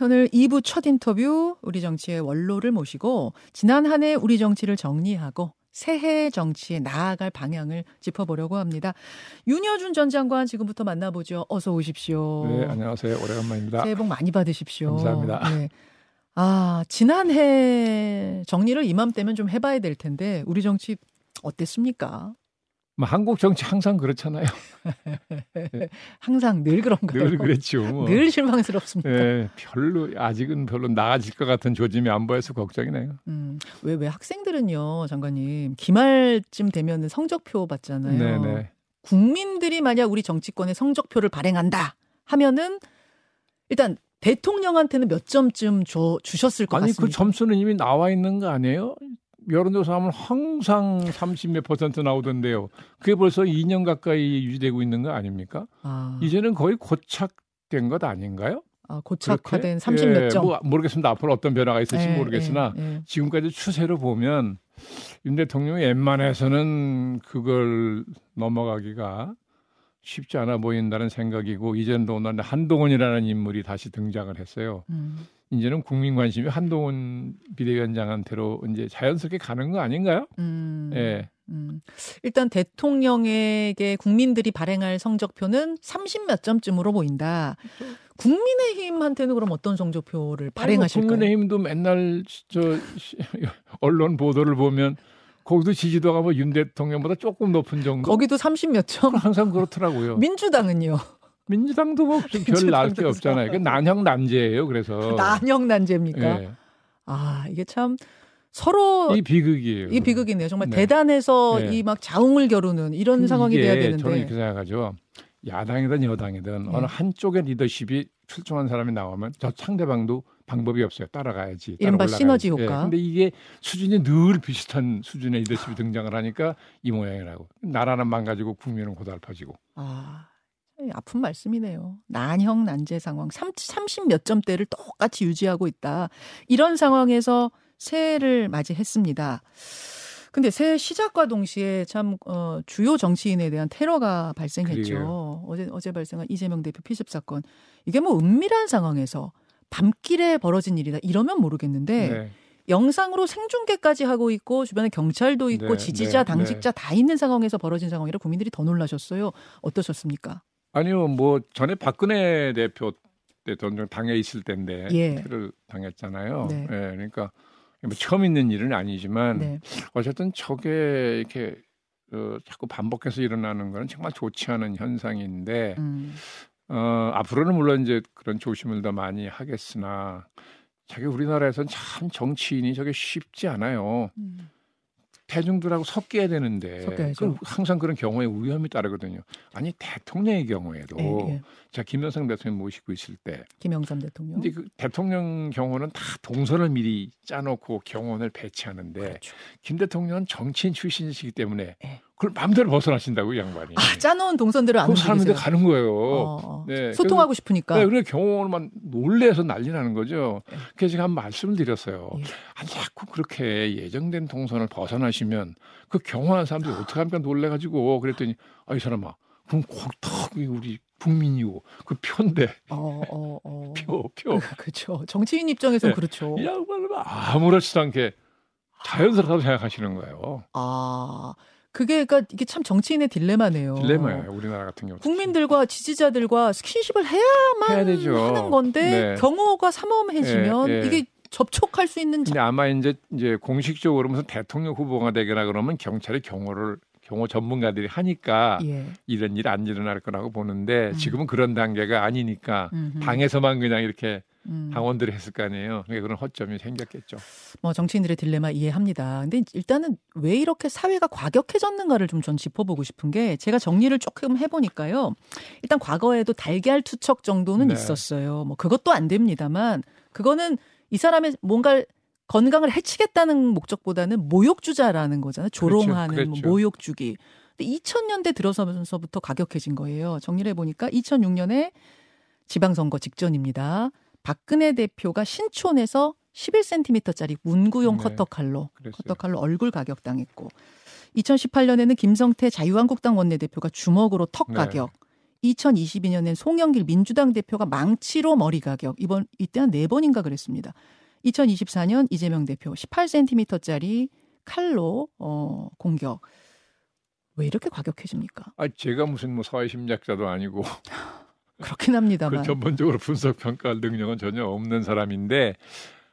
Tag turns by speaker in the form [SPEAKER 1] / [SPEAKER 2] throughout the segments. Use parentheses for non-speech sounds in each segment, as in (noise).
[SPEAKER 1] 오늘 2부 첫 인터뷰 우리 정치의 원로를 모시고 지난 한 해 우리 정치를 정리하고 새해 정치에 나아갈 방향을 짚어보려고 합니다. 윤여준 전 장관 지금부터 만나보죠. 어서 오십시오.
[SPEAKER 2] 네, 안녕하세요. 오래간만입니다.
[SPEAKER 1] 새해 복 많이 받으십시오.
[SPEAKER 2] 감사합니다.
[SPEAKER 1] 네. 아, 지난해 정리를 이맘때면 좀 해봐야 될 텐데 우리 정치 어땠습니까?
[SPEAKER 2] 뭐 한국 정치 항상 그렇잖아요. (laughs)
[SPEAKER 1] 항상 늘 그런가요?
[SPEAKER 2] 늘 그랬죠. 뭐.
[SPEAKER 1] 늘 실망스럽습니다.
[SPEAKER 2] 네, 별로 아직은 별로 나아질 것 같은 조짐이 안 보여서 걱정이네요.
[SPEAKER 1] 음, 왜, 왜 학생들은요, 장관님, 기말쯤 되면 성적표 받잖아요.
[SPEAKER 2] 네네.
[SPEAKER 1] 국민들이 만약 우리 정치권에 성적표를 발행한다 하면은 일단 대통령한테는 몇 점쯤 줘, 주셨을 것
[SPEAKER 2] 아니
[SPEAKER 1] 같습니다.
[SPEAKER 2] 그 점수는 이미 나와 있는 거 아니에요? 여론조사 하면 항상 30몇 퍼센트 나오던데요. 그게 벌써 2년 가까이 유지되고 있는 거 아닙니까?
[SPEAKER 1] 아,
[SPEAKER 2] 이제는 거의 고착된 것 아닌가요?
[SPEAKER 1] 아, 고착화된
[SPEAKER 2] 그렇게?
[SPEAKER 1] 30몇
[SPEAKER 2] 예,
[SPEAKER 1] 점.
[SPEAKER 2] 뭐 모르겠습니다. 앞으로 어떤 변화가 있을지
[SPEAKER 1] 예,
[SPEAKER 2] 모르겠으나
[SPEAKER 1] 예, 예.
[SPEAKER 2] 지금까지 추세로 보면 윤 대통령이 웬만해서는 그걸 넘어가기가 쉽지 않아 보인다는 생각이고 이젠 또 한동훈이라는 인물이 다시 등장을 했어요.
[SPEAKER 1] 음.
[SPEAKER 2] 이제는 국민 관심이 한동훈 비대위원장한테로 이제 자연스럽게 가는 거 아닌가요?
[SPEAKER 1] 음,
[SPEAKER 2] 예.
[SPEAKER 1] 음. 일단 대통령에게 국민들이 발행할 성적표는 30몇 점쯤으로 보인다. 국민의힘한테는 그럼 어떤 성적표를 발행하실까요?
[SPEAKER 2] 아니, 뭐 국민의힘도 맨날 저 시- (laughs) 언론 보도를 보면 거기도 지지도가 뭐 윤 대통령보다 조금 높은 정도.
[SPEAKER 1] 거기도 30몇 점.
[SPEAKER 2] 항상 그렇더라고요.
[SPEAKER 1] 민주당은요.
[SPEAKER 2] 민주당도 뭐별 나을 게 없잖아요. 그 난형 난제예요. 그래서
[SPEAKER 1] 난형 난제입니까?
[SPEAKER 2] 어. 예.
[SPEAKER 1] 아, 이게 참 서로
[SPEAKER 2] 이 비극이에요.
[SPEAKER 1] 이 비극이네요. 정말
[SPEAKER 2] 네.
[SPEAKER 1] 대단해서
[SPEAKER 2] 네.
[SPEAKER 1] 이막 자웅을 겨루는 이런 상황이 돼야
[SPEAKER 2] 저는
[SPEAKER 1] 되는데.
[SPEAKER 2] 이렇게 생각하죠. 야당이든 여당이든
[SPEAKER 1] 네.
[SPEAKER 2] 어느 한쪽의 리더십이 출중한 사람이 나오면 저 상대방도 방법이 없어요. 따라가야지. 따라
[SPEAKER 1] 이른바
[SPEAKER 2] 올라가야지.
[SPEAKER 1] 시너지
[SPEAKER 2] 예,
[SPEAKER 1] 효과.
[SPEAKER 2] 근데 이게 수준이 늘 비슷한 수준의 리더십이 등장을 하니까 이 모양이라고. 나라는 망가지고 국민은 고달퍼지고.
[SPEAKER 1] 아, 참 아픈 말씀이네요. 난형 난제 상황 30 몇 점대를 똑같이 유지하고 있다. 이런 상황에서 새해를 맞이했습니다. 근데 새해 시작과 동시에 참 어, 주요 정치인에 대한 테러가 발생했죠.
[SPEAKER 2] 그러게요.
[SPEAKER 1] 어제 어제 발생한 이재명 대표 피습 사건. 이게 뭐 은밀한 상황에서 밤길에 벌어진 일이다. 이러면 모르겠는데
[SPEAKER 2] 네.
[SPEAKER 1] 영상으로 생중계까지 하고 있고 주변에 경찰도 있고
[SPEAKER 2] 네,
[SPEAKER 1] 지지자,
[SPEAKER 2] 네,
[SPEAKER 1] 당직자 다 있는 상황에서 벌어진 상황이라 국민들이 더 놀라셨어요. 어떠셨습니까?
[SPEAKER 2] 아니요, 뭐 전에 박근혜 대표 대통령 당에 있을 때인데
[SPEAKER 1] 예.
[SPEAKER 2] 테러를 당했잖아요.
[SPEAKER 1] 네.
[SPEAKER 2] 예, 그러니까 뭐 처음 있는 일은 아니지만
[SPEAKER 1] 네.
[SPEAKER 2] 어쨌든 저게 이렇게 어, 자꾸 반복해서 일어나는 거는 정말 좋지 않은 현상인데
[SPEAKER 1] 음.
[SPEAKER 2] 어, 앞으로는 물론 이제 그런 조심을 더 많이 하겠으나 자기 우리나라에선 참 정치인이 저게 쉽지 않아요.
[SPEAKER 1] 음.
[SPEAKER 2] 대중들하고 섞여야 되는데. 그 항상 그런 경우에 위험이 따르거든요. 아니 대통령의 경우에도
[SPEAKER 1] 예, 예.
[SPEAKER 2] 자 김영삼 대통령 모시고 있을 때
[SPEAKER 1] 김영삼 대통령.
[SPEAKER 2] 근데 그 대통령 경우는 다 동선을 미리 짜놓고 경호원을 배치하는데
[SPEAKER 1] 그렇죠.
[SPEAKER 2] 김 대통령은 정치인 출신이시기 때문에
[SPEAKER 1] 예.
[SPEAKER 2] 그걸 마음대로 벗어나신다고 이 양반이.
[SPEAKER 1] 아, 짜놓은 동선대로
[SPEAKER 2] 안그
[SPEAKER 1] 움직이세요.
[SPEAKER 2] 가는 거예요.
[SPEAKER 1] 어, 어.
[SPEAKER 2] 네,
[SPEAKER 1] 소통하고 싶으니까.
[SPEAKER 2] 네, 그래 경호원만 놀래서 난리 나는 거죠.
[SPEAKER 1] 예.
[SPEAKER 2] 그래서 제가 한 말씀을 드렸어요.
[SPEAKER 1] 예.
[SPEAKER 2] 아니 자꾸 그렇게 예정된 동선을 벗어나시면 그 경호하는 사람들이 어떻게 합니까 놀래가지고 그랬더니 아 이 사람아 그럼 꼭딱 우리 국민이고 그 표인데
[SPEAKER 1] 어, 어, 어. (laughs)
[SPEAKER 2] 표 표.
[SPEAKER 1] 그렇죠. 정치인 입장에서는
[SPEAKER 2] 네.
[SPEAKER 1] 그렇죠.
[SPEAKER 2] 이 양반은 아무렇지도 않게 자연스럽다고 생각하시는 거예요.
[SPEAKER 1] 아, 그게 그러니까 이게 참 정치인의 딜레마네요.
[SPEAKER 2] 딜레마예요 우리나라 같은 경우.
[SPEAKER 1] 국민들과 지지자들과 스킨십을 해야만
[SPEAKER 2] 해야.
[SPEAKER 1] 하는 건데
[SPEAKER 2] 네.
[SPEAKER 1] 경호가 삼엄해지면
[SPEAKER 2] 예, 예.
[SPEAKER 1] 이게 접촉할 수 있는
[SPEAKER 2] 근데 아마 이제 이제 공식적으로 무슨 대통령 후보가 되거나 그러면 경찰이 경호를 경호 전문가들이 하니까
[SPEAKER 1] 예.
[SPEAKER 2] 이런 일이 안 일어날 거라고 보는데
[SPEAKER 1] 음.
[SPEAKER 2] 지금은 그런 단계가 아니니까
[SPEAKER 1] 음흠.
[SPEAKER 2] 당에서만 그냥 이렇게
[SPEAKER 1] 음.
[SPEAKER 2] 당원들이 했을 거 아니에요. 그러니까 그런 허점이 생겼겠죠.
[SPEAKER 1] 뭐 정치인들의 딜레마 이해합니다. 근데 일단은 왜 이렇게 사회가 과격해졌는가를 좀 전 짚어보고 싶은 게 제가 정리를 조금 해보니까요. 일단 과거에도 달걀 투척 정도는
[SPEAKER 2] 네.
[SPEAKER 1] 있었어요. 뭐 그것도 안 됩니다만 그거는 이 사람의 뭔가 건강을 해치겠다는 목적보다는 모욕주자라는 거잖아요. 조롱하는
[SPEAKER 2] 그렇죠.
[SPEAKER 1] 뭐
[SPEAKER 2] 그렇죠.
[SPEAKER 1] 모욕주기. 근데 2000년대 들어서면서부터 과격해진 거예요. 정리를 해보니까 2006년에 지방선거 직전입니다. 박근혜 대표가 신촌에서 11cm짜리 문구용
[SPEAKER 2] 네.
[SPEAKER 1] 커터칼로
[SPEAKER 2] 그랬어요.
[SPEAKER 1] 커터칼로 얼굴 가격당했고 2018년에는 김성태 자유한국당 원내대표가 주먹으로 턱
[SPEAKER 2] 네.
[SPEAKER 1] 가격 2022년엔 송영길 민주당 대표가 망치로 머리 가격 이번 이때 한 네 번인가 그랬습니다. 2024년 이재명 대표 18cm짜리 칼로 어 공격. 왜 이렇게 과격해집니까?
[SPEAKER 2] 아, 제가 무슨 뭐 사회 심리학자도 아니고 (laughs)
[SPEAKER 1] 그렇긴 합니다만.
[SPEAKER 2] 그 전문적으로 분석 평가할 능력은 전혀 없는 사람인데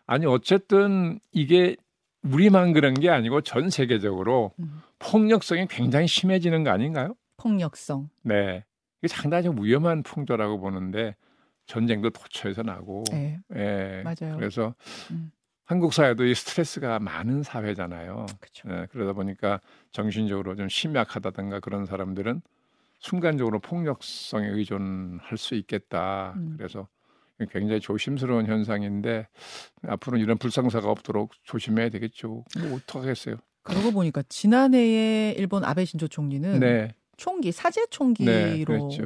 [SPEAKER 2] 아니 어쨌든 이게 우리만 그런 게 아니고 전 세계적으로 음. 폭력성이 굉장히 심해지는 거 아닌가요?
[SPEAKER 1] 폭력성.
[SPEAKER 2] 네. 이게 상당히 좀 위험한 풍조라고 보는데 전쟁도 도처에서 나고.
[SPEAKER 1] 네. 네. 맞아요.
[SPEAKER 2] 그래서 음. 한국 사회도 이 스트레스가 많은 사회잖아요.
[SPEAKER 1] 그렇죠.
[SPEAKER 2] 네, 그러다 보니까 정신적으로 좀 심약하다든가 그런 사람들은 순간적으로 폭력성에 의존할 수 있겠다. 음. 그래서 굉장히 조심스러운 현상인데 앞으로는 이런 불상사가 없도록 조심해야 되겠죠. 뭐 어떡하겠어요.
[SPEAKER 1] 그러고 보니까 지난해에 일본 아베 신조 총리는 네. 총기 사제 총기로 네.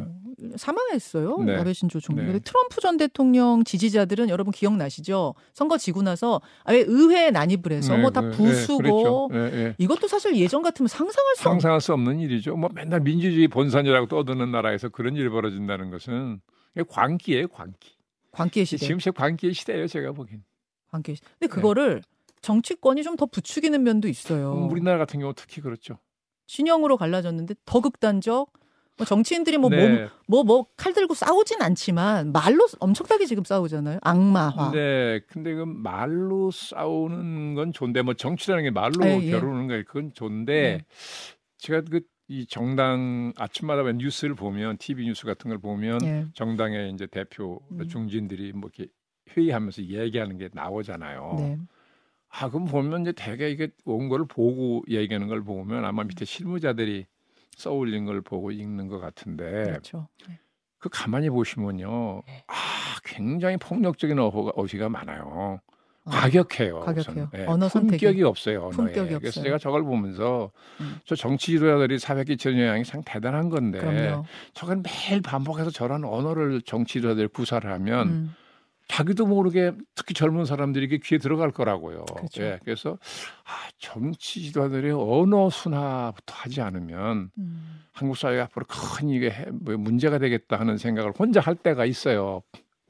[SPEAKER 1] 사망했어요. 네. 아베 신조 총리. 네. 트럼프 전 대통령 지지자들은 여러분 기억나시죠? 선거 지고 나서 아예 의회에 난입을 해서 네, 뭐다 네, 부수고 네, 그렇죠. 이것도 사실 예전 같으면 상상할 수
[SPEAKER 2] 상상할 수 없는 일이죠. 뭐 맨날 민주주의 본산이라고 떠드는 나라에서 그런 일이 벌어진다는 것은 광기예요, 광기.
[SPEAKER 1] 광기의 시대.
[SPEAKER 2] 지금 제 광기의 시대예요, 제가 보기엔.
[SPEAKER 1] 광기. 근데 그거를 정치권이 좀 더 부추기는 면도 있어요.
[SPEAKER 2] 음, 우리나라 같은 경우 특히 그렇죠.
[SPEAKER 1] 진영으로 갈라졌는데 더 극단적. 뭐 정치인들이 뭐 뭐뭐뭐 네. 뭐, 뭐, 칼 들고 싸우진 않지만 말로 엄청나게 지금 싸우잖아요. 악마화.
[SPEAKER 2] 네, 근데 그 말로 싸우는 건 좋은데 뭐 정치라는 게 말로 아, 예. 겨루는 거 그건 좋은데 네. 제가 그 이 정당 아침마다 뉴스를 보면 TV 뉴스 같은 걸 보면 예. 정당의 이제 대표 음. 중진들이 뭐 이렇게 회의하면서 얘기하는 게 나오잖아요. 네. 아, 그럼 보면 이제 대개 이게 온 거를 보고 얘기하는 걸 보면 아마 밑에 실무자들이 써올린 걸 보고 읽는 것 같은데.
[SPEAKER 1] 그렇죠. 네.
[SPEAKER 2] 그 가만히 보시면요. 네. 아, 굉장히 폭력적인 어휘가, 어휘가 많아요. 어, 과격해요.
[SPEAKER 1] 과격해요. 네. 언어 선택이
[SPEAKER 2] 품격이 없어요. 언어에.
[SPEAKER 1] 품격이
[SPEAKER 2] 그래서
[SPEAKER 1] 없어요.
[SPEAKER 2] 제가 저걸 보면서 음. 저 정치 지도자들이 사회 끼치는 영향이 참 대단한 건데
[SPEAKER 1] 그럼요.
[SPEAKER 2] 저걸 매일 반복해서 저런 언어를 정치 지도자들이 구사를 하면 음. 자기도 모르게 특히 젊은 사람들이 게 귀에 들어갈 거라고요.
[SPEAKER 1] 그렇죠.
[SPEAKER 2] 예, 그래서 아, 정치 지도자들이 언어 순화부터 하지 않으면 음. 한국 사회가 앞으로 큰 이게 해, 뭐 문제가 되겠다 하는 생각을 혼자 할 때가 있어요.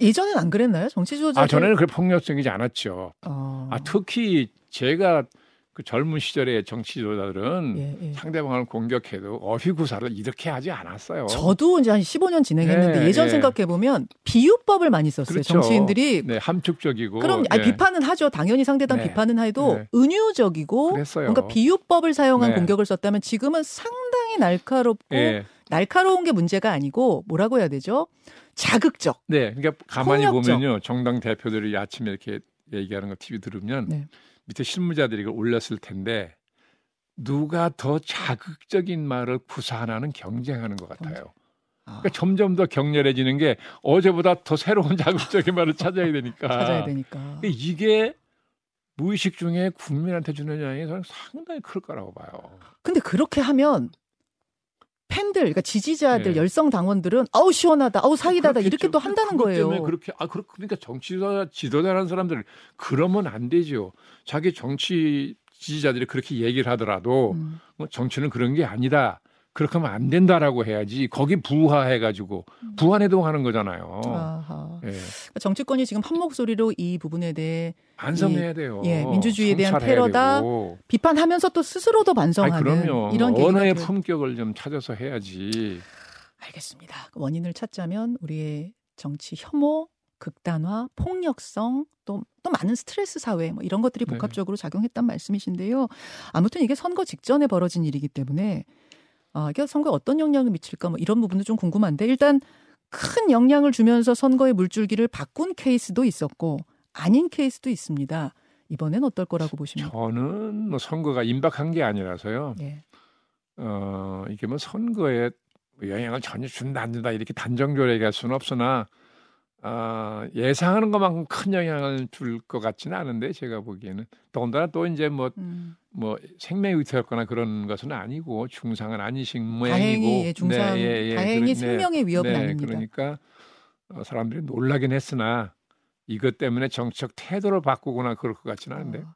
[SPEAKER 1] 예전엔 안 그랬나요? 정치 지도자?
[SPEAKER 2] 아, 전에는 그렇게 폭력적이지 않았죠. 어. 아, 특히 제가 그 젊은 시절의 정치 지도자들은 예, 예. 상대방을 공격해도 어휘구사를 이렇게 하지 않았어요.
[SPEAKER 1] 저도 이제 한 15년 진행했는데 네, 예전 예. 생각해 보면 비유법을 많이 썼어요. 그렇죠. 정치인들이
[SPEAKER 2] 네, 함축적이고
[SPEAKER 1] 그럼 네. 아니, 비판은 하죠. 당연히 상대방 네. 비판은 해도 네. 은유적이고
[SPEAKER 2] 그랬어요.
[SPEAKER 1] 뭔가 비유법을 사용한 네. 공격을 썼다면 지금은 상당히 날카롭고 예. 날카로운 게 문제가 아니고 뭐라고 해야 되죠? 자극적.
[SPEAKER 2] 네, 그러니까 가만히 폭력적. 보면요, 정당 대표들이 아침에 이렇게 얘기하는 거 TV 들으면. 네. 밑에 실무자들이 올렸을 텐데 누가 더 자극적인 말을 구사하나는 경쟁하는 것 같아요. 아. 그러니까 점점 더 격렬해지는 게 어제보다 더 새로운 (laughs) 자극적인 말을 찾아야 되니까.
[SPEAKER 1] 찾아야 되니까.
[SPEAKER 2] 이게 무의식 중에 국민한테 주는 영향이 저는 상당히 클 거라고 봐요.
[SPEAKER 1] 근데 그렇게 하면 팬들, 그러니까 지지자들, 네. 열성 당원들은 아우 시원하다, 아우 사이다다 이렇게 또 한다는 거예요.
[SPEAKER 2] 그렇게 아 그러니까 정치자 지도자라는 사람들 그러면 안 되죠. 자기 정치 지지자들이 그렇게 얘기를 하더라도 음. 뭐 정치는 그런 게 아니다. 그렇게 하면 안 된다라고 해야지 거기 부화해 가지고 음. 부안해동하는 거잖아요.
[SPEAKER 1] 예. 그러니까 정치권이 지금 한 목소리로 이 부분에 대해
[SPEAKER 2] 반성해야 이, 돼요.
[SPEAKER 1] 예, 민주주의에 대한 테러다 되고. 비판하면서 또 스스로도 반성하는 아니.
[SPEAKER 2] 이런 언어의 품격을 좀 찾아서 해야지.
[SPEAKER 1] 알겠습니다. 그 원인을 찾자면 우리의 정치 혐오, 극단화, 폭력성, 또, 또 많은 스트레스 사회, 뭐 이런 것들이 네. 복합적으로 네. 작용했단 말씀이신데요. 아무튼 이게 선거 직전에 벌어진 일이기 때문에 아, 이게 선거에 어떤 영향을 미칠까 뭐 이런 부분도 좀 궁금한데 일단 큰 영향을 주면서 선거의 물줄기를 바꾼 케이스도 있었고 아닌 케이스도 있습니다. 이번엔 어떨 거라고 보십니까?
[SPEAKER 2] 저는 뭐 선거가 임박한 게 아니라서요. 예. 어, 이게 뭐 선거에 영향을 전혀 준다 안 준다 이렇게 단정적으로 얘기할 수는 없으나 어, 예상하는 것만큼 큰 영향을 줄 것 같지는 않은데 제가 보기에는 더군다나 또 이제 뭐뭐 음. 뭐 생명이 위태롭거나 그런 것은 아니고 중상은 아니신 모양이고
[SPEAKER 1] 다행히 예, 중상 네, 예, 예, 다행히 그러, 생명의 위협은 네, 아닙니다.
[SPEAKER 2] 그러니까 어, 사람들이 놀라긴 했으나 이것 때문에 정치적 태도를 바꾸거나 그럴 것 같지는 않은데요. 어.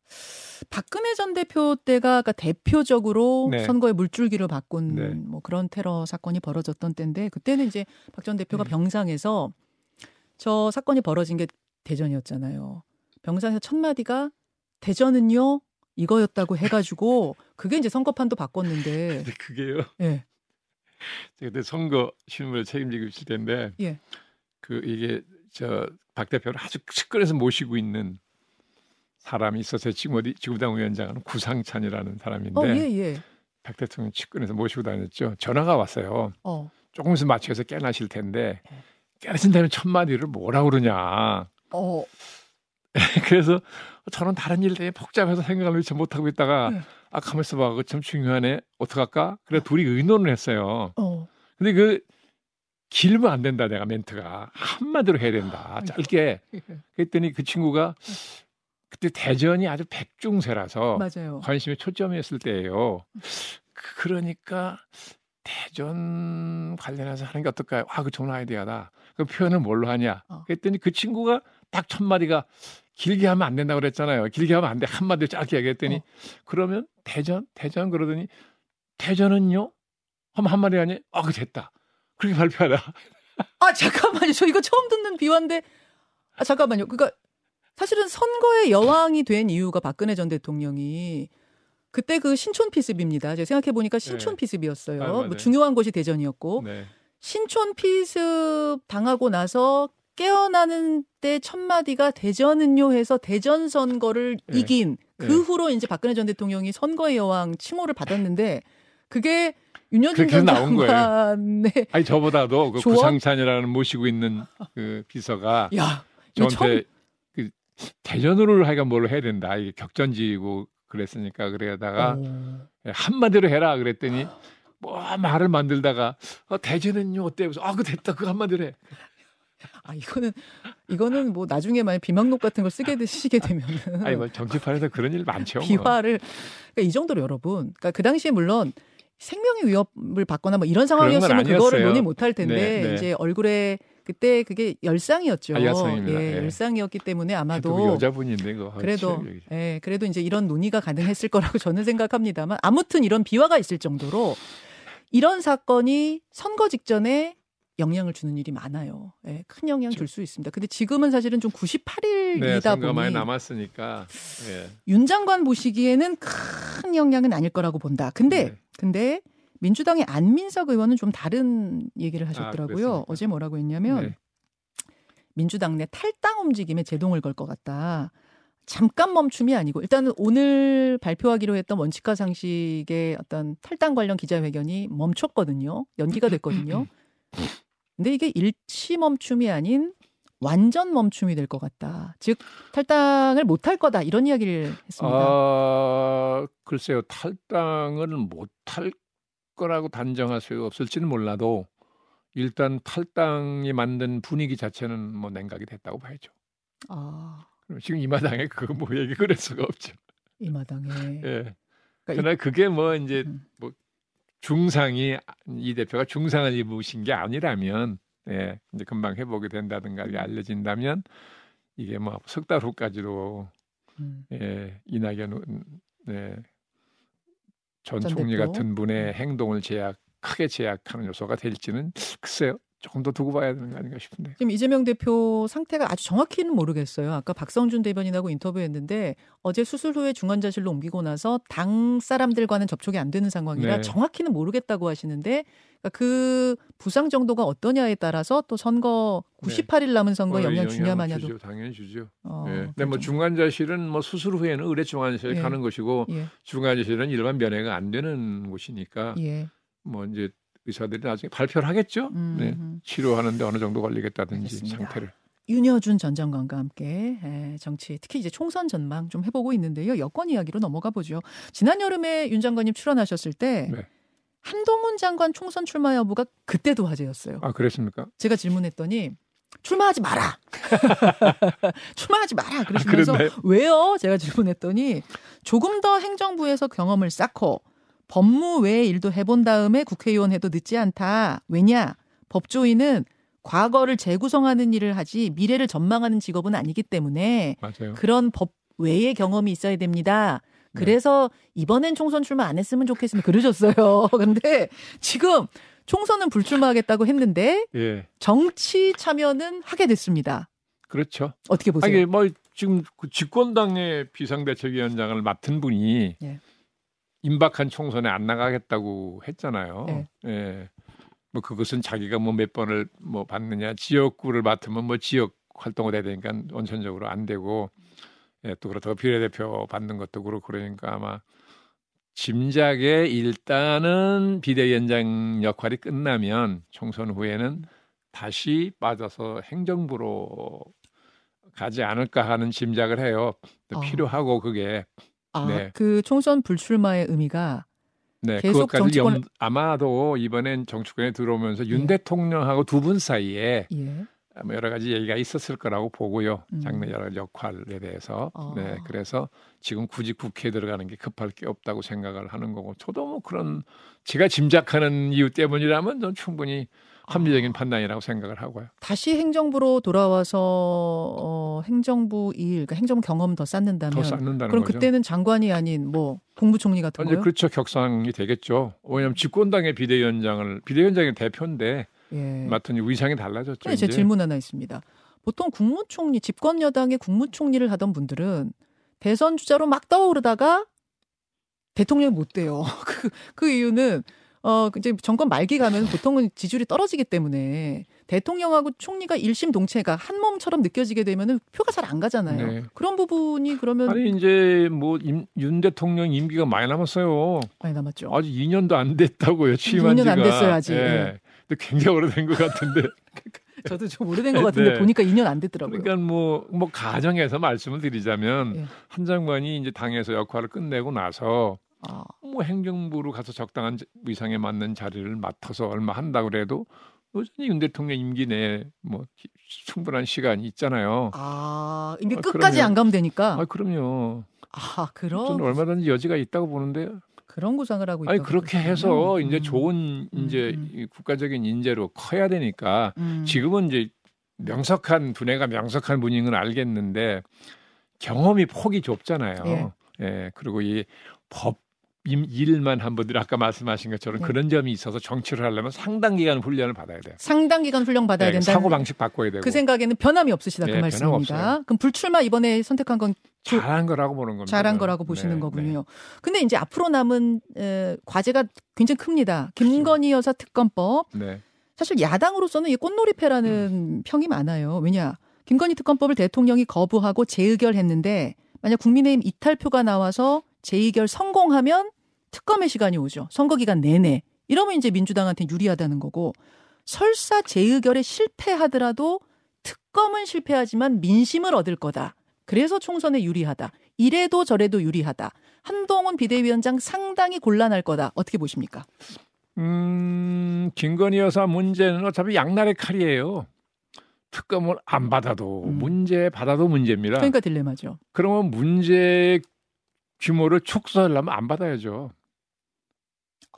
[SPEAKER 1] 박근혜 전 대표 때가 그러니까 대표적으로
[SPEAKER 2] 네.
[SPEAKER 1] 선거에 물줄기를 바꾼
[SPEAKER 2] 네.
[SPEAKER 1] 뭐 그런 테러 사건이 벌어졌던 때인데 그때는 이제 박 전 대표가
[SPEAKER 2] 네.
[SPEAKER 1] 병상에서 저 사건이 벌어진 게 대전이었잖아요. 병상에서 첫 마디가 대전은요 이거였다고 해가지고 그게 이제 선거판도 바꿨는데 (laughs)
[SPEAKER 2] 근데 그게요.
[SPEAKER 1] 예
[SPEAKER 2] 제가 그때 선거 실무를 책임지고 있을 텐데
[SPEAKER 1] 예.
[SPEAKER 2] 그 이게 저 박 대표를 아주 측근에서 모시고 있는 사람이 있어서 지금 어디 지구당 위원장은 구상찬이라는 사람인데
[SPEAKER 1] 어 예 예.
[SPEAKER 2] 박 대통령 측근에서 모시고 다녔죠. 전화가 왔어요.
[SPEAKER 1] 어
[SPEAKER 2] 조금 있으면 맞춰서 깨나실 텐데 다음에 첫 마디를 뭐라 그러냐.
[SPEAKER 1] 어, (laughs)
[SPEAKER 2] 그래서 저는 다른 일 때문에 복잡해서 생각을 미처 못하고 있다가
[SPEAKER 1] 네.
[SPEAKER 2] 아 가만 있어 봐. 그거 참 중요하네. 어떡할까? 그래 둘이 의논을 했어요.
[SPEAKER 1] 어.
[SPEAKER 2] 근데 그 길면 안 된다 내가 멘트가 한마디로 해야 된다 짧게 그랬더니 그 친구가 그때 대전이 아주 백중세라서
[SPEAKER 1] 맞아요.
[SPEAKER 2] 관심이 초점이었을 때예요 그- 그러니까 대전 관련해서 하는 게 어떨까요 아 그 좋은 아이디어다 그 표현을 뭘로 하냐
[SPEAKER 1] 어.
[SPEAKER 2] 그랬더니 그 친구가 딱 첫 마디가 길게 하면 안 된다고 그랬잖아요 길게 하면 안 돼 한마디로 짧게 얘기했더니
[SPEAKER 1] 어.
[SPEAKER 2] 그러면 대전 대전 그러더니 대전은요 하면 한마디 하니 아 그 됐다 그렇게 (laughs) 발표하다.
[SPEAKER 1] 아 잠깐만요. 저 이거 처음 듣는 비화인데. 아 잠깐만요. 그러니까 사실은 선거의 여왕이 된 이유가 박근혜 전 대통령이 그때 그 신촌 피습입니다. 제가 생각해 보니까 신촌
[SPEAKER 2] 네.
[SPEAKER 1] 피습이었어요.
[SPEAKER 2] 아,
[SPEAKER 1] 뭐. 중요한 곳이 대전이었고
[SPEAKER 2] 네.
[SPEAKER 1] 신촌 피습 당하고 나서 깨어나는 때 첫 마디가 대전은요 해서 대전 선거를
[SPEAKER 2] 네.
[SPEAKER 1] 이긴 그
[SPEAKER 2] 네.
[SPEAKER 1] 후로 이제 박근혜 전 대통령이 선거의 여왕 칭호를 받았는데 그게 윤여준 전
[SPEAKER 2] 나온 거예요.
[SPEAKER 1] 장관의
[SPEAKER 2] 아니 저보다도 그? 구상찬이라는 모시고 있는 그 비서가
[SPEAKER 1] 야
[SPEAKER 2] 저한테 그 대전으로 하여간 뭘 해야 된다. 이게 격전지고 그랬으니까 그래다가
[SPEAKER 1] 어.
[SPEAKER 2] 한마디로 해라 그랬더니 뭐 말을 만들다가 어, 대전은요 어때? 그래서 아그 됐다 그 한마디로 해.
[SPEAKER 1] 아 이거는 이거는 뭐 나중에 만약 비망록 같은 걸 쓰게 되시게 되면은 (laughs)
[SPEAKER 2] 아니 뭐 정치판에서 그런 일 많죠. 뭐.
[SPEAKER 1] 비화를 그러니까 이 정도로 여러분 그러니까 그 당시에 물론 생명의 위협을 받거나 뭐 이런 상황이었으면
[SPEAKER 2] 건
[SPEAKER 1] 그거를. 논의 못할 텐데
[SPEAKER 2] 네, 네.
[SPEAKER 1] 이제 얼굴에 그때 그게 열상이었죠.
[SPEAKER 2] 아, 열상입니다.
[SPEAKER 1] 예,
[SPEAKER 2] 예.
[SPEAKER 1] 열상이었기 때문에
[SPEAKER 2] 또
[SPEAKER 1] 아마도
[SPEAKER 2] 그 여자분인데 그거
[SPEAKER 1] 그래도. 예, 그래도 이제 이런 논의가 가능했을 거라고 (laughs) 저는 생각합니다만 아무튼 이런 비화가 있을 정도로 이런 사건이 선거 직전에 영향을 주는 일이 많아요. 예, 큰 영향 줄 수 있습니다. 근데 지금은 사실은 좀 98일이다
[SPEAKER 2] 네,
[SPEAKER 1] 보니
[SPEAKER 2] 많이 남았으니까. 예.
[SPEAKER 1] 윤 장관 보시기에는 큰 영향은 아닐 거라고 본다. 근데
[SPEAKER 2] 네.
[SPEAKER 1] 근데 민주당의 안민석 의원은 좀 다른 얘기를 하셨더라고요.
[SPEAKER 2] 그랬습니까?
[SPEAKER 1] 어제 뭐라고 했냐면
[SPEAKER 2] 네.
[SPEAKER 1] 민주당 내 탈당 움직임에 제동을 걸 것 같다. 잠깐 멈춤이 아니고 일단은 오늘 발표하기로 했던 원칙과 상식의 어떤 탈당 관련 기자회견이 멈췄거든요. 연기가 됐거든요. 근데 이게 일치 멈춤이 아닌 완전 멈춤이 될 것 같다. 즉 탈당을 못 할 거다 이런 이야기를 했습니다.
[SPEAKER 2] 아, 글쎄요. 탈당을 못 할 거라고 단정할 수 없을지는 몰라도 일단 탈당이 만든 분위기 자체는 뭐 냉각이 됐다고 봐야죠.
[SPEAKER 1] 아,
[SPEAKER 2] 그럼 지금 이 마당에 그거 뭐 얘기 그럴 수가 없죠.
[SPEAKER 1] 이 마당에. (laughs)
[SPEAKER 2] 예.
[SPEAKER 1] 그러니까
[SPEAKER 2] 그러나 그게 뭐 이제
[SPEAKER 1] 음.
[SPEAKER 2] 뭐 중상이 이 대표가 중상을 입으신 게 아니라면 예, 이제 금방 회복이 된다든가 이게 알려진다면 이게 뭐 석 달 후까지도
[SPEAKER 1] 음.
[SPEAKER 2] 예, 이낙연 음, 네,
[SPEAKER 1] 전전
[SPEAKER 2] 총리. 같은 분의 행동을 제약 크게 제약하는 요소가 될지는 글쎄요 조금 더 두고 봐야 되는 거 아닌가 싶은데.
[SPEAKER 1] 지금 이재명 대표 상태가 아주 정확히는 모르겠어요. 아까 박성준 대변인하고 인터뷰했는데 어제 수술 후에 중환자실로 옮기고 나서 당 사람들과는 접촉이 안 되는 상황이라
[SPEAKER 2] 네.
[SPEAKER 1] 정확히는 모르겠다고 하시는데 그러니까 그 부상 정도가 어떠냐에 따라서 또 선거 98일 남은 선거
[SPEAKER 2] 어,
[SPEAKER 1] 영향
[SPEAKER 2] 영향을
[SPEAKER 1] 주냐 마냐도.
[SPEAKER 2] 주죠, 당연히 주죠.
[SPEAKER 1] 어,
[SPEAKER 2] 예. 근데 뭐
[SPEAKER 1] 그렇죠.
[SPEAKER 2] 중환자실은 뭐 수술 후에는 의뢰 중환자실
[SPEAKER 1] 예.
[SPEAKER 2] 가는 것이고
[SPEAKER 1] 예,
[SPEAKER 2] 중환자실은 일반 면회가 안 되는 곳이니까
[SPEAKER 1] 예.
[SPEAKER 2] 뭐 이제 의사들이 나중에 발표를 하겠죠.
[SPEAKER 1] 음,
[SPEAKER 2] 네.
[SPEAKER 1] 음.
[SPEAKER 2] 치료하는데 어느 정도 걸리겠다든지
[SPEAKER 1] 알겠습니다.
[SPEAKER 2] 상태를.
[SPEAKER 1] 윤여준 전 장관과 함께 에, 정치 특히 이제 총선 전망 좀 해보고 있는데요. 여권 이야기로 넘어가 보죠. 지난 여름에 윤 장관님 출연하셨을 때
[SPEAKER 2] 네.
[SPEAKER 1] 한동훈 장관 총선 출마 여부가 그때도 화제였어요.
[SPEAKER 2] 아 그랬습니까?
[SPEAKER 1] 제가 질문했더니 출마하지 마라. (laughs) 출마하지 마라. 그러시면서
[SPEAKER 2] 그랬나요?
[SPEAKER 1] 왜요? 제가 질문했더니 조금 더 행정부에서 경험을 쌓고 법무 외의 일도 해본 다음에 국회의원 해도 늦지 않다. 왜냐? 법조인은 과거를 재구성하는 일을 하지 미래를 전망하는 직업은 아니기 때문에
[SPEAKER 2] 맞아요.
[SPEAKER 1] 그런 법 외의 경험이 있어야 됩니다. 그래서 이번엔 총선 출마 안 했으면 좋겠으면 그러셨어요. (laughs) 근데 지금 총선은 불출마하겠다고 했는데
[SPEAKER 2] 예.
[SPEAKER 1] 정치 참여는 하게 됐습니다.
[SPEAKER 2] 그렇죠.
[SPEAKER 1] 어떻게 보세요?
[SPEAKER 2] 아니 뭐 지금 그 집권당의 비상대책위원장을 맡은 분이
[SPEAKER 1] 예.
[SPEAKER 2] 임박한 총선에 안 나가겠다고 했잖아요.
[SPEAKER 1] 예.
[SPEAKER 2] 예. 뭐 그것은 자기가 뭐 몇 번을 뭐 받느냐 지역구를 맡으면 뭐 지역 활동을 해야 되니까 원천적으로 안 되고 예, 또 그렇다고 비례대표 받는 것도 그렇고 그러니까 아마 짐작에 일단은 비대위원장 역할이 끝나면 총선 후에는 다시 빠져서 행정부로 가지 않을까 하는 짐작을 해요.
[SPEAKER 1] 아.
[SPEAKER 2] 필요하고 그게
[SPEAKER 1] 아,
[SPEAKER 2] 네.
[SPEAKER 1] 그 총선 불출마의 의미가
[SPEAKER 2] 네,
[SPEAKER 1] 계속
[SPEAKER 2] 그것까지
[SPEAKER 1] 정치권을-
[SPEAKER 2] 염, 아마도 이번엔 정치권에 들어오면서 윤
[SPEAKER 1] 예.
[SPEAKER 2] 대통령하고 두 분 사이에
[SPEAKER 1] 예.
[SPEAKER 2] 뭐 여러 가지 얘기가 있었을 거라고 보고요.
[SPEAKER 1] 음.
[SPEAKER 2] 장래 여러 역할에 대해서.
[SPEAKER 1] 아.
[SPEAKER 2] 네, 그래서 지금 굳이 국회에 들어가는 게 급할 게 없다고 생각을 하는 거고, 저도 뭐 그런 제가 짐작하는 이유 때문이라면 전 충분히 합리적인
[SPEAKER 1] 아.
[SPEAKER 2] 판단이라고 생각을 하고요.
[SPEAKER 1] 다시 행정부로 돌아와서 어, 행정부 일, 그러니까 행정 경험 더 쌓는다면
[SPEAKER 2] 더 쌓는다는
[SPEAKER 1] 그럼
[SPEAKER 2] 거죠.
[SPEAKER 1] 그때는 장관이 아닌 뭐 국무총리 같은 거요?
[SPEAKER 2] 그렇죠 격상이 되겠죠. 왜냐하면 집권당의 비대위원장을 비대위원장의 대표인데
[SPEAKER 1] 예.
[SPEAKER 2] 맡은 위상이 달라졌죠.
[SPEAKER 1] 근데 제. 질문 하나 있습니다. 보통 국무총리 집권 여당의 국무총리를 하던 분들은 대선 주자로 막 떠오르다가 대통령이 못 돼요. (laughs) 그, 그 이유는 어 이제 정권 말기 가면 보통은 지지율이 떨어지기 때문에 대통령하고 총리가 일심동체가 한 몸처럼 느껴지게 되면은 표가 잘 안 가잖아요.
[SPEAKER 2] 네.
[SPEAKER 1] 그런 부분이 그러면
[SPEAKER 2] 아니 이제 뭐 윤 대통령 임기가 많이 남았어요.
[SPEAKER 1] 많이 남았죠.
[SPEAKER 2] 아직 2년도 안 됐다고요. 취임한
[SPEAKER 1] 2년
[SPEAKER 2] 지가.
[SPEAKER 1] 안 됐어요, 아직.
[SPEAKER 2] 예.
[SPEAKER 1] 예.
[SPEAKER 2] 근데 굉장히 오래된 것 같은데. (laughs)
[SPEAKER 1] 저도 좀 오래된 것 같은데
[SPEAKER 2] 네.
[SPEAKER 1] 보니까 2년 안 됐더라고요.
[SPEAKER 2] 그러니까 뭐뭐 가정에서 말씀을 드리자면
[SPEAKER 1] 예.
[SPEAKER 2] 한 장관이 이제 당에서 역할을 끝내고 나서
[SPEAKER 1] 아,
[SPEAKER 2] 뭐 행정부로 가서 적당한 위상에 맞는 자리를 맡아서 얼마 한다 그래도 여전히 윤 대통령 임기 내에 뭐 기- 충분한 시간이 있잖아요.
[SPEAKER 1] 아 이게
[SPEAKER 2] 아,
[SPEAKER 1] 끝까지
[SPEAKER 2] 그럼요.
[SPEAKER 1] 안 가면 되니까.
[SPEAKER 2] 아 그럼요.
[SPEAKER 1] 아 그런
[SPEAKER 2] 저는 얼마든지 여지가 있다고 보는데
[SPEAKER 1] 그런 구상을 하고 있다.
[SPEAKER 2] 아니 그렇게 해서 이제 좋은
[SPEAKER 1] 음,
[SPEAKER 2] 이제
[SPEAKER 1] 음.
[SPEAKER 2] 이 국가적인 인재로 커야 되니까
[SPEAKER 1] 음.
[SPEAKER 2] 지금은 이제 명석한 두뇌가 명석한 분인 건 알겠는데 경험이 폭이 좁잖아요.
[SPEAKER 1] 예.
[SPEAKER 2] 예. 그리고 이 법 일만 한 분들이 아까 말씀하신 것처럼
[SPEAKER 1] 네.
[SPEAKER 2] 그런 점이 있어서 정치를 하려면 상당 기간 훈련을 받아야 돼요.
[SPEAKER 1] 상당 기간 훈련 받아야
[SPEAKER 2] 예,
[SPEAKER 1] 된다.
[SPEAKER 2] 사고 방식 바꿔야 되고
[SPEAKER 1] 그 생각에는 변함이 없으시다 그
[SPEAKER 2] 네,
[SPEAKER 1] 말씀입니다.
[SPEAKER 2] 변함없어요.
[SPEAKER 1] 그럼 불출마 이번에 선택한 건
[SPEAKER 2] 잘한 거라고 보는 겁니다.
[SPEAKER 1] 잘한. 거라고 보시는
[SPEAKER 2] 네,
[SPEAKER 1] 거군요. 근데 이제 앞으로 남은 에, 과제가 굉장히 큽니다. 김건희 여사 특검법.
[SPEAKER 2] 네. 네.
[SPEAKER 1] 사실 야당으로서는 이 꽃놀이패라는 평이 많아요. 왜냐? 김건희 특검법을 대통령이 거부하고 재의결했는데 만약 국민의힘 이탈표가 나와서 재의결 성공하면 특검의 시간이 오죠. 선거 기간 내내. 이러면 이제 민주당한테 유리하다는 거고 설사 재의결에 실패하더라도 특검은 실패하지만 민심을 얻을 거다. 그래서 총선에 유리하다. 이래도 저래도 유리하다. 한동훈 비대위원장 상당히 곤란할 거다. 어떻게 보십니까?
[SPEAKER 2] 음, 김건희 여사 문제는 어차피 양날의 칼이에요. 특검을 안 받아도
[SPEAKER 1] 음.
[SPEAKER 2] 문제, 받아도 문제입니다.
[SPEAKER 1] 그러니까 딜레마죠.
[SPEAKER 2] 그러면 문제 규모를 축소하려면 안 받아야죠.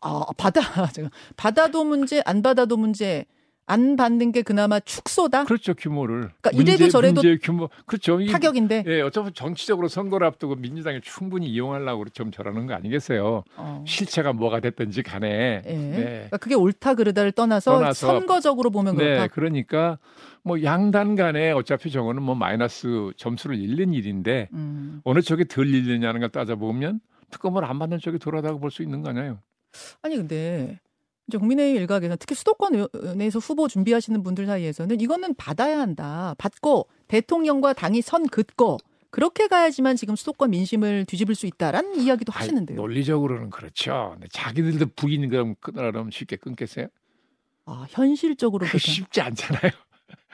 [SPEAKER 1] 아, 받아. (laughs) 제가 받아도 문제, 안 받아도 문제. 안 받는 게 그나마 축소다.
[SPEAKER 2] 그렇죠, 규모를.
[SPEAKER 1] 그러니까 이래도 저래도
[SPEAKER 2] 문제 규모. 그렇죠. 이-
[SPEAKER 1] 타격인데.
[SPEAKER 2] 예, 어차피 정치적으로 선거를 앞두고 민주당이 충분히 이용하려고 좀 저러는 거 아니겠어요.
[SPEAKER 1] 어.
[SPEAKER 2] 실체가 뭐가 됐든지 간에.
[SPEAKER 1] 예.
[SPEAKER 2] 네.
[SPEAKER 1] 그러니까 그게 옳다 그르다를 떠나서,
[SPEAKER 2] 떠나서
[SPEAKER 1] 선거적으로 보면
[SPEAKER 2] 네,
[SPEAKER 1] 그렇다.
[SPEAKER 2] 그러니까 뭐 양단 간에 어차피 저거는 뭐 마이너스 점수를 잃는 일인데
[SPEAKER 1] 음.
[SPEAKER 2] 어느 쪽이 덜 잃느냐는 걸 따져보면 특검을 안 받는 쪽이 덜하다고 볼 수 있는 거 아니에요.
[SPEAKER 1] 아니 근데 이제 국민의힘 일각에서 특히 수도권에서 후보 준비하시는 분들 사이에서는 이거는 받아야 한다. 받고 대통령과 당이 선 긋고 그렇게 가야지만 지금 수도권 민심을 뒤집을 수 있다라는 이야기도 하시는데요.
[SPEAKER 2] 논리적으로는 그렇죠. 자기들도 북인 그럼 끊으라면 쉽게 끊겠어요?
[SPEAKER 1] 아, 현실적으로 그렇게
[SPEAKER 2] 쉽지 않잖아요.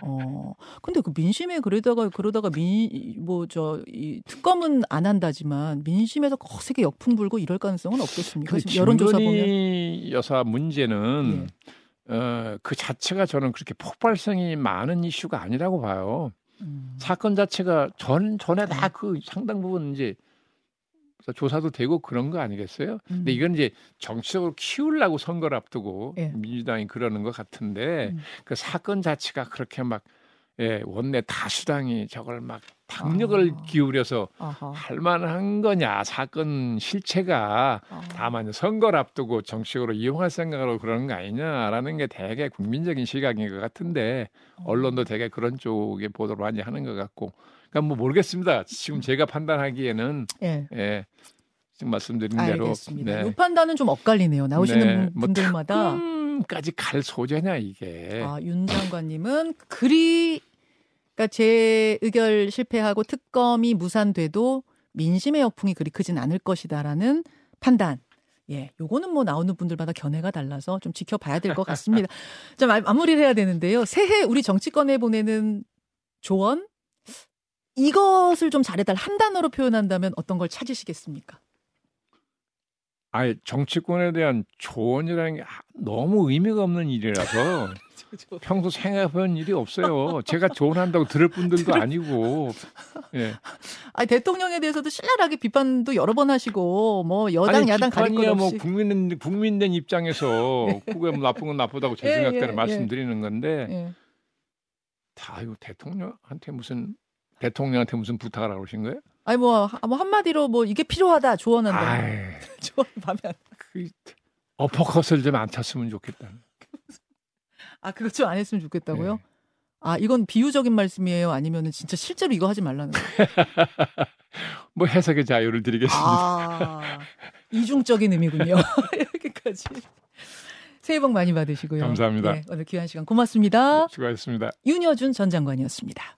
[SPEAKER 1] 어. 근데 그 민심에 그러다가 그러다가 민 뭐 저 이 특검은 안 한다지만 민심에서 거세게 역풍 불고 이럴 가능성은 없겠습니까?
[SPEAKER 2] 그
[SPEAKER 1] 여론조사 보면
[SPEAKER 2] 여사 문제는 어, 그 자체가 저는 그렇게 폭발성이 많은 이슈가 아니라고 봐요.
[SPEAKER 1] 음.
[SPEAKER 2] 사건 자체가 전 전에 다 그 상당 부분 이제 조사도 되고 그런 거 아니겠어요? 근데
[SPEAKER 1] 음.
[SPEAKER 2] 이건 이제 정치적으로 키우려고 선거를 앞두고
[SPEAKER 1] 예.
[SPEAKER 2] 민주당이 그러는 것 같은데
[SPEAKER 1] 음.
[SPEAKER 2] 그 사건 자체가 그렇게 막 예, 원내 다수당이 저걸 막 박력을 아. 기울여서 아하. 할 만한 거냐 사건 실체가 아. 다만 선거를 앞두고 정식으로 이용할 생각으로 그러는 거 아니냐라는 게 대개 국민적인 시각인 것 같은데 어. 언론도 대개 그런 쪽의 보도를 많이 하는 것 같고 그러니까 뭐 모르겠습니다 지금 제가 판단하기에는 예. 예 지금 말씀드린 대로
[SPEAKER 1] 알겠습니다. 네. 이 판단은 좀 엇갈리네요. 나오시는 네. 뭐 분들마다
[SPEAKER 2] 까지 갈 소재냐 이게.
[SPEAKER 1] 아, 윤 장관님은 그리 그러니까 재 의결 실패하고 특검이 무산돼도 민심의 역풍이 그리 크진 않을 것이다라는 판단. 예, 요거는 뭐 나오는 분들마다 견해가 달라서 좀 지켜봐야 될 것 같습니다. (laughs) 자, 마무리를 해야 되는데요. 새해 우리 정치권에 보내는 조언? 이것을 좀 잘해달 한 단어로 표현한다면 어떤 걸 찾으시겠습니까?
[SPEAKER 2] 아예 정치권에 대한 조언이라는 게 너무 의미가 없는 일이라서 (laughs) 평소 생각해본 일이 없어요. 제가 조언한다고 들을 분들도 아니고. 예.
[SPEAKER 1] 아 대통령에 대해서도 신랄하게 비판도 여러 번 하시고 뭐 여당 아니, 야당 가릴
[SPEAKER 2] 것뭐 없이. 뭐 국민 국민된 입장에서 예. (laughs) 그게 뭐 나쁜 건 나쁘다고 제 예, 생각대로 예, 예, 말씀드리는 건데 예. 다 이거 대통령한테 무슨 대통령한테 무슨 부탁을 하고 오신 거예요?
[SPEAKER 1] 아니 뭐, 뭐 한마디로 뭐 이게 필요하다 조언한다. 조언 하면 그
[SPEAKER 2] 어퍼컷을 좀안 쳤으면 좋겠다.
[SPEAKER 1] 아 그거 좀안 했으면 좋겠다고요? 네. 아 이건 비유적인 말씀이에요? 아니면은 진짜 실제로 이거 하지 말라는 거예요? (laughs)
[SPEAKER 2] 뭐 해석의 자유를 드리겠습니다. 아,
[SPEAKER 1] 이중적인 의미군요. (laughs) 이렇게까지. 새해 복 많이 받으시고요.
[SPEAKER 2] 감사합니다. 네,
[SPEAKER 1] 오늘 귀한 시간 고맙습니다.
[SPEAKER 2] 네, 수고하셨습니다.
[SPEAKER 1] 윤여준 전 장관이었습니다.